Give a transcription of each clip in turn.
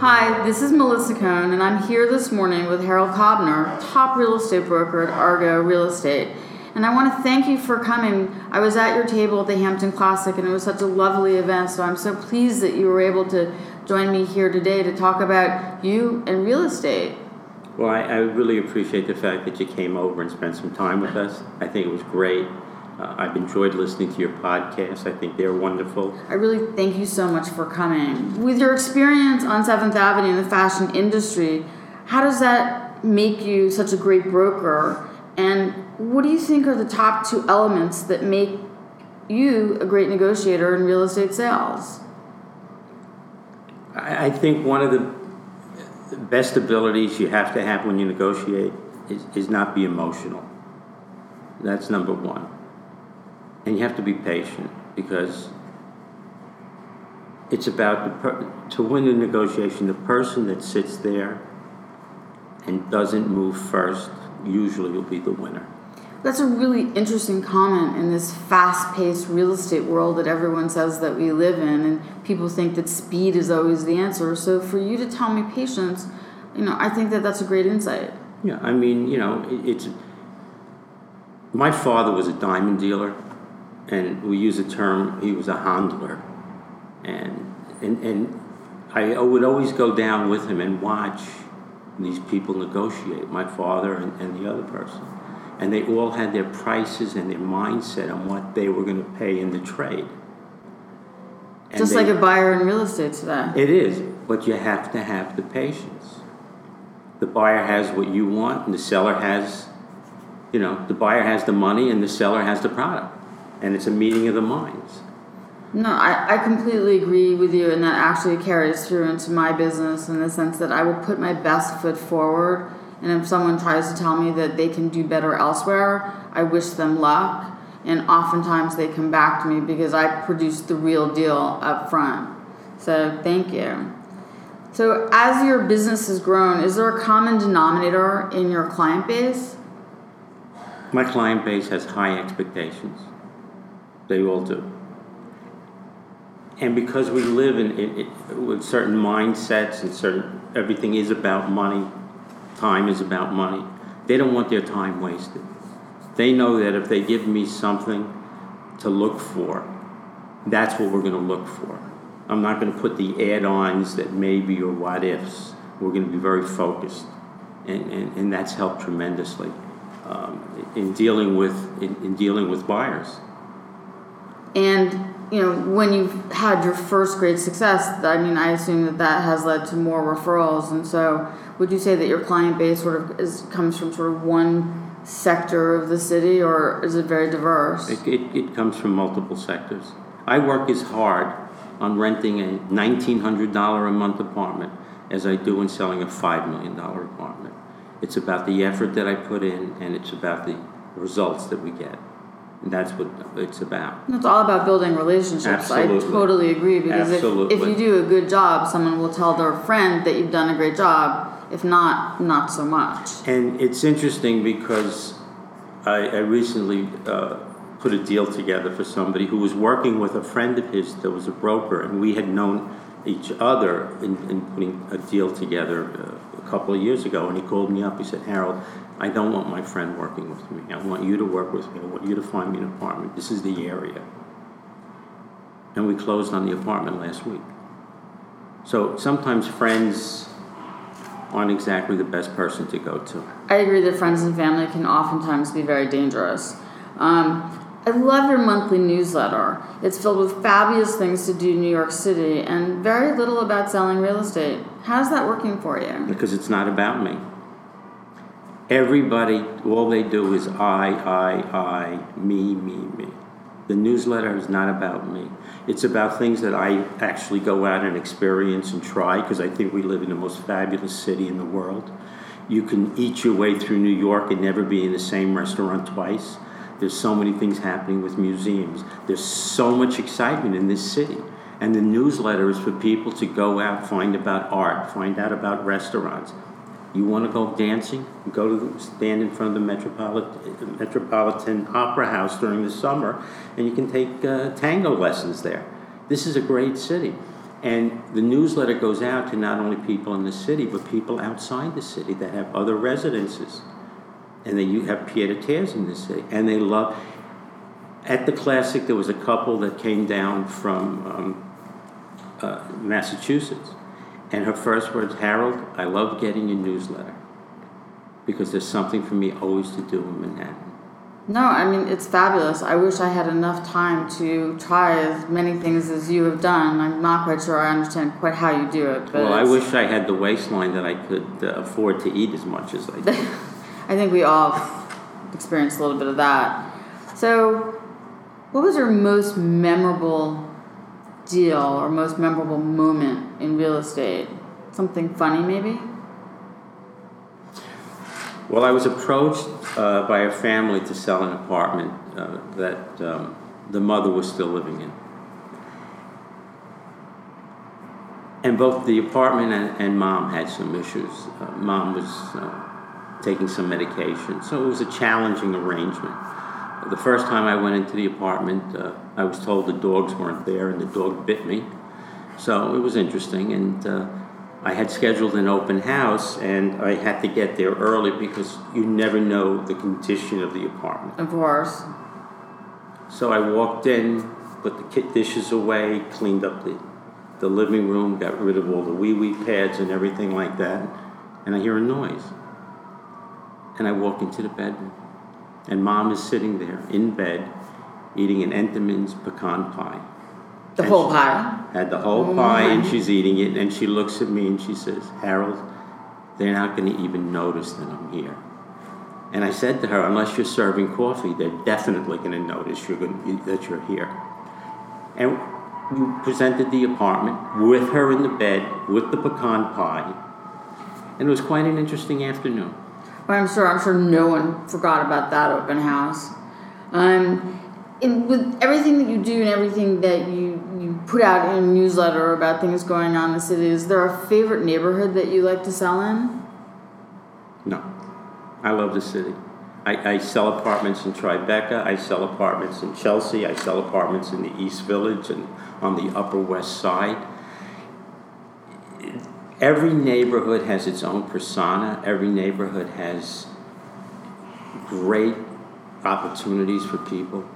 Hi, this is Melissa Cohn, and I'm here this morning with Harold Cobner, top real estate broker at Argo Real Estate. And I want to thank you for coming. I was at your table at the Hampton Classic, and it was such a lovely event, so I'm so pleased that you were able to join me here today to talk about you and real estate. Well, I, I really appreciate the fact that you came over and spent some time with us. I think it was great. Uh, I've enjoyed listening to your podcast. I think they're wonderful. I really thank you so much for coming. With your experience on 7th Avenue in the fashion industry, how does that make you such a great broker? And what do you think are the top two elements that make you a great negotiator in real estate sales? I, I think one of the best abilities you have to have when you negotiate is, is not be emotional. That's number one. And you have to be patient because it's about the per- to win the negotiation, the person that sits there and doesn't move first usually will be the winner. That's a really interesting comment in this fast paced real estate world that everyone says that we live in, and people think that speed is always the answer. So, for you to tell me patience, you know, I think that that's a great insight. Yeah, I mean, you know, it, it's. My father was a diamond dealer, and we use a term, he was a handler. And, and, and I would always go down with him and watch these people negotiate, my father and, and the other person. And they all had their prices and their mindset on what they were going to pay in the trade. And Just they- like a buyer in real estate today. it is, but you have to have the patience. The buyer has what you want, and the seller has, you know, the buyer has the money and the seller has the product. And it's a meeting of the minds. No, I, I completely agree with you, and that actually carries through into my business in the sense that I will put my best foot forward. And if someone tries to tell me that they can do better elsewhere, I wish them luck. And oftentimes they come back to me because I produce the real deal up front. So thank you. So, as your business has grown, is there a common denominator in your client base? My client base has high expectations. They all do. And because we live in, with certain mindsets and certain, everything is about money, time is about money, they don't want their time wasted. They know that if they give me something to look for, that's what we're going to look for. I'm not going to put the add ons that maybe or what ifs. We're going to be very focused. And, and, and that's helped tremendously um, in, dealing with, in, in dealing with buyers. And you know, when you've had your first great success, I mean, I assume that that has led to more referrals. And so, would you say that your client base sort of is, comes from sort of one sector of the city, or is it very diverse? It, it, it comes from multiple sectors. I work as hard on renting a $1,900 a month apartment as I do in selling a $5 million apartment. It's about the effort that I put in, and it's about the results that we get. That's what it's about. It's all about building relationships. I totally agree because if, if you do a good job, someone will tell their friend that you've done a great job. If not, not so much. And it's interesting because I, I recently uh, put a deal together for somebody who was working with a friend of his that was a broker, and we had known each other in, in putting a deal together uh, a couple of years ago. And he called me up. He said, Harold, I don't want my friend working with me. I want you to work with me. I want you to find me an apartment. This is the area. And we closed on the apartment last week. So sometimes friends aren't exactly the best person to go to. I agree that friends and family can oftentimes be very dangerous. Um, I love your monthly newsletter. It's filled with fabulous things to do in New York City and very little about selling real estate. How's that working for you? because it's not about me. Everybody, all they do is I, I, I, me, me, me. The newsletter is not about me. It's about things that I actually go out and experience and try because I think we live in the most fabulous city in the world. You can eat your way through New York and never be in the same restaurant twice. There's so many things happening with museums. There's so much excitement in this city. And the newsletter is for people to go out, find about art, find out about restaurants. You want to go dancing? Go to the, stand in front of the Metropolitan, Metropolitan Opera House during the summer, and you can take uh, tango lessons there. This is a great city. And the newsletter goes out to not only people in the city, but people outside the city that have other residences. And then you have pied a terres in the city. And they love. At the Classic, there was a couple that came down from um, uh, Massachusetts. And her first words, Harold, I love getting your newsletter because there's something for me always to do in Manhattan. No, I mean, it's fabulous. I wish I had enough time to try as many things as you have done. I'm not quite sure I understand quite how you do it. But Well, I wish I had the waistline that I could uh, afford to eat as much as I do. I think we all experienced a little bit of that. So, what was your most memorable deal or most memorable moment in real estate? Something funny, maybe? Well, I was approached uh, by a family to sell an apartment uh, that um, the mother was still living in. And both the apartment and, and mom had some issues. Uh, mom was uh, taking some medication, so it was a challenging arrangement. The first time I went into the apartment, uh, I was told the dogs weren't there and the dog bit me. So it was interesting, and uh, I had scheduled an open house, and I had to get there early because you never know the condition of the apartment. Of course. So I walked in, put the kit dishes away, cleaned up the, the living room, got rid of all the wee wee pads and everything like that, and I hear a noise. And I walk into the bedroom, and mom is sitting there in bed eating an Entenmann's pecan pie. The And whole pie. Had the whole Oh pie, and mm. she's eating it, and she looks at me and she says, Harold, they're not going to even notice that I'm here. And I said to her, unless you're serving coffee, they're definitely going to notice you're going that you're here. And we presented the apartment with her in the bed with the pecan pie, and it was quite an interesting afternoon. But I'm sure I'm sure no one forgot about that open house. Um, and with everything that you do and everything that you, you put out in a newsletter about things going on in the city, is there a favorite neighborhood that you like to sell in? No, I love the city. I, I sell apartments in Tribeca. I sell apartments in Chelsea. I sell apartments in the East Village and on the Upper West Side. Every neighborhood has its own persona. Every neighborhood has great opportunities for people.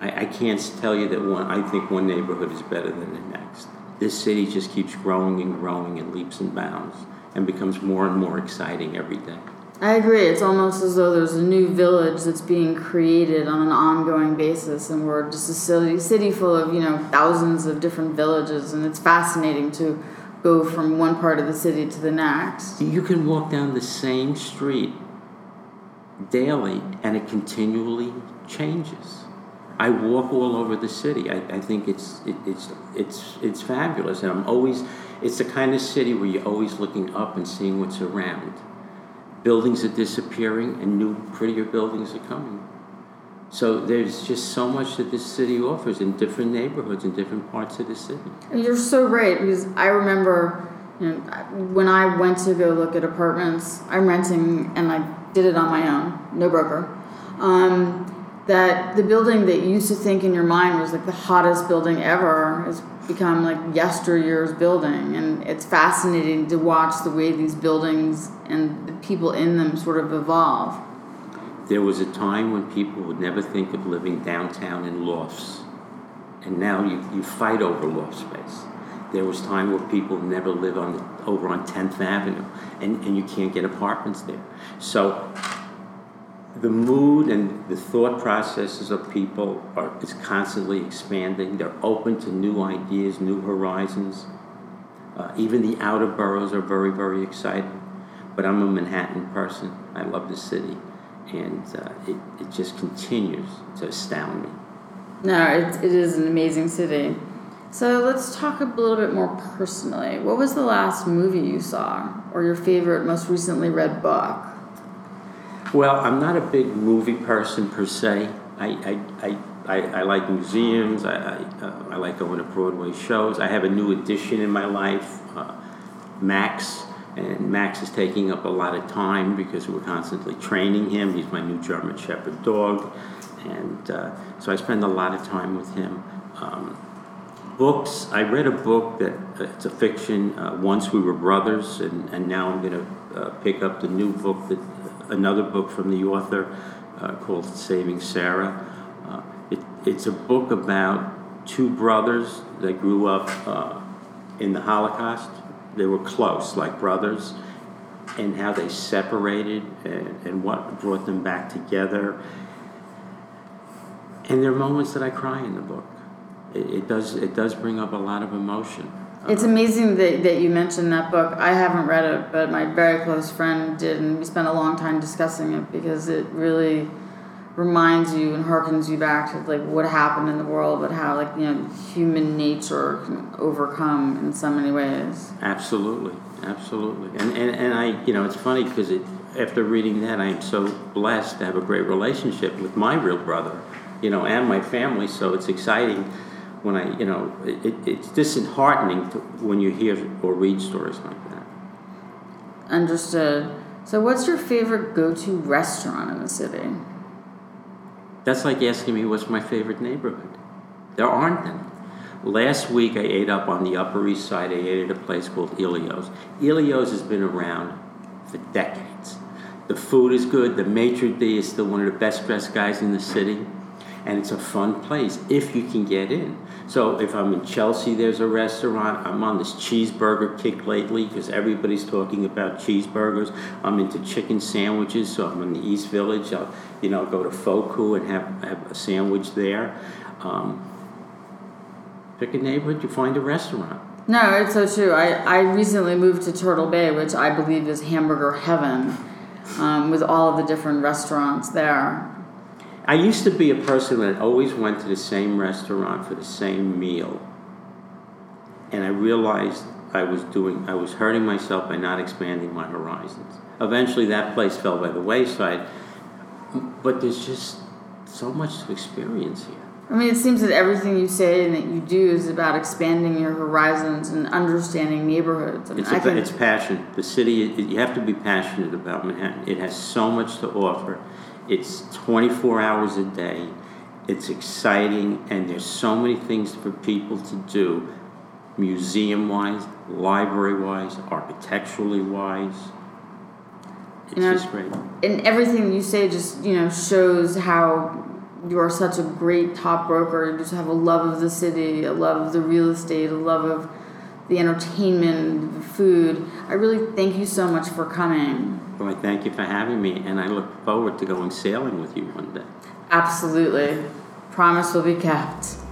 I, I can't tell you that one. I think one neighborhood is better than the next. This city just keeps growing and growing in leaps and bounds, and becomes more and more exciting every day. I agree. It's almost as though there's a new village that's being created on an ongoing basis, and we're just a city, city full of you know thousands of different villages, and it's fascinating to go from one part of the city to the next. You can walk down the same street daily, and it continually changes. I walk all over the city. I, I think it's it, it's it's it's fabulous, and I'm always. It's the kind of city where you're always looking up and seeing what's around. Buildings are disappearing, and new, prettier buildings are coming. So there's just so much that this city offers in different neighborhoods in different parts of the city. And you're so right because I remember you know, when I went to go look at apartments, I'm renting and I did it on my own, no broker. Um, that the building that you used to think in your mind was like the hottest building ever has become like yesteryear's building. And it's fascinating to watch the way these buildings and the people in them sort of evolve. There was a time when people would never think of living downtown in lofts, and now you, you fight over loft space. There was time where people never live on the, over on 10th Avenue, and, and you can't get apartments there. So the mood and the thought processes of people are is constantly expanding. They're open to new ideas, new horizons. Uh, even the outer boroughs are very, very exciting. But I'm a Manhattan person. I love the city, and uh, it, it just continues to astound me. No, it, it is an amazing city. So let's talk a little bit more personally. What was the last movie you saw, or your favorite, most recently read book? Well, I'm not a big movie person per se. I, I, I, I, I like museums. I, I, uh, I like going to Broadway shows. I have a new addition in my life, uh, Max. And Max is taking up a lot of time because we're constantly training him. He's my new German Shepherd dog. And uh, so I spend a lot of time with him. Um, books, I read a book that uh, it's a fiction. Uh, Once we were brothers, and, and now I'm going to uh, pick up the new book that another book from the author uh, called Saving Sarah. Uh, it, it's a book about two brothers that grew up uh, in the Holocaust. They were close, like brothers, and how they separated and, and what brought them back together. And there are moments that I cry in the book. It, it does it does bring up a lot of emotion. It's uh-huh. amazing that, that you mentioned that book. I haven't read it, but my very close friend did, and we spent a long time discussing it because it really reminds you and harkens you back to like what happened in the world, but how like you know human nature can overcome in so many ways. Absolutely, absolutely, and and, and I you know it's funny because it after reading that I am so blessed to have a great relationship with my real brother, you know, and my family. So it's exciting when I, you know, it, it's disheartening to, when you hear or read stories like that. Understood. So, what's your favorite go-to restaurant in the city? That's like asking me what's my favorite neighborhood. There aren't any. Last week I ate up on the Upper East Side. I ate at a place called Elio's. Elio's has been around for decades. The food is good. The maitre d' is still one of the best dressed guys in the city and it's a fun place if you can get in. So if I'm in Chelsea, there's a restaurant. I'm on this cheeseburger kick lately because everybody's talking about cheeseburgers. I'm into chicken sandwiches, so I'm in the East Village. I'll, you know, go to Fuku and have, have a sandwich there. Um, pick a neighborhood, you find a restaurant. No, it's so true. I, I recently moved to Turtle Bay, which I believe is hamburger heaven, um, with all of the different restaurants there. I used to be a person that always went to the same restaurant for the same meal. And I realized I was doing I was hurting myself by not expanding my horizons. Eventually that place fell by the wayside. But there's just so much to experience here. I mean, it seems that everything you say and that you do is about expanding your horizons and understanding neighborhoods. it's, a, can, it's passion. The city, you have to be passionate about Manhattan. It has so much to offer. It's 24 hours a day. It's exciting, and there's so many things for people to do, museum wise, library wise, architecturally wise. It's you know, just great. And everything you say just you know shows how you are such a great top broker. You just have a love of the city, a love of the real estate, a love of the entertainment, the food. I really thank you so much for coming. I thank you for having me, and I look forward to going sailing with you one day. Absolutely. Promise will be kept.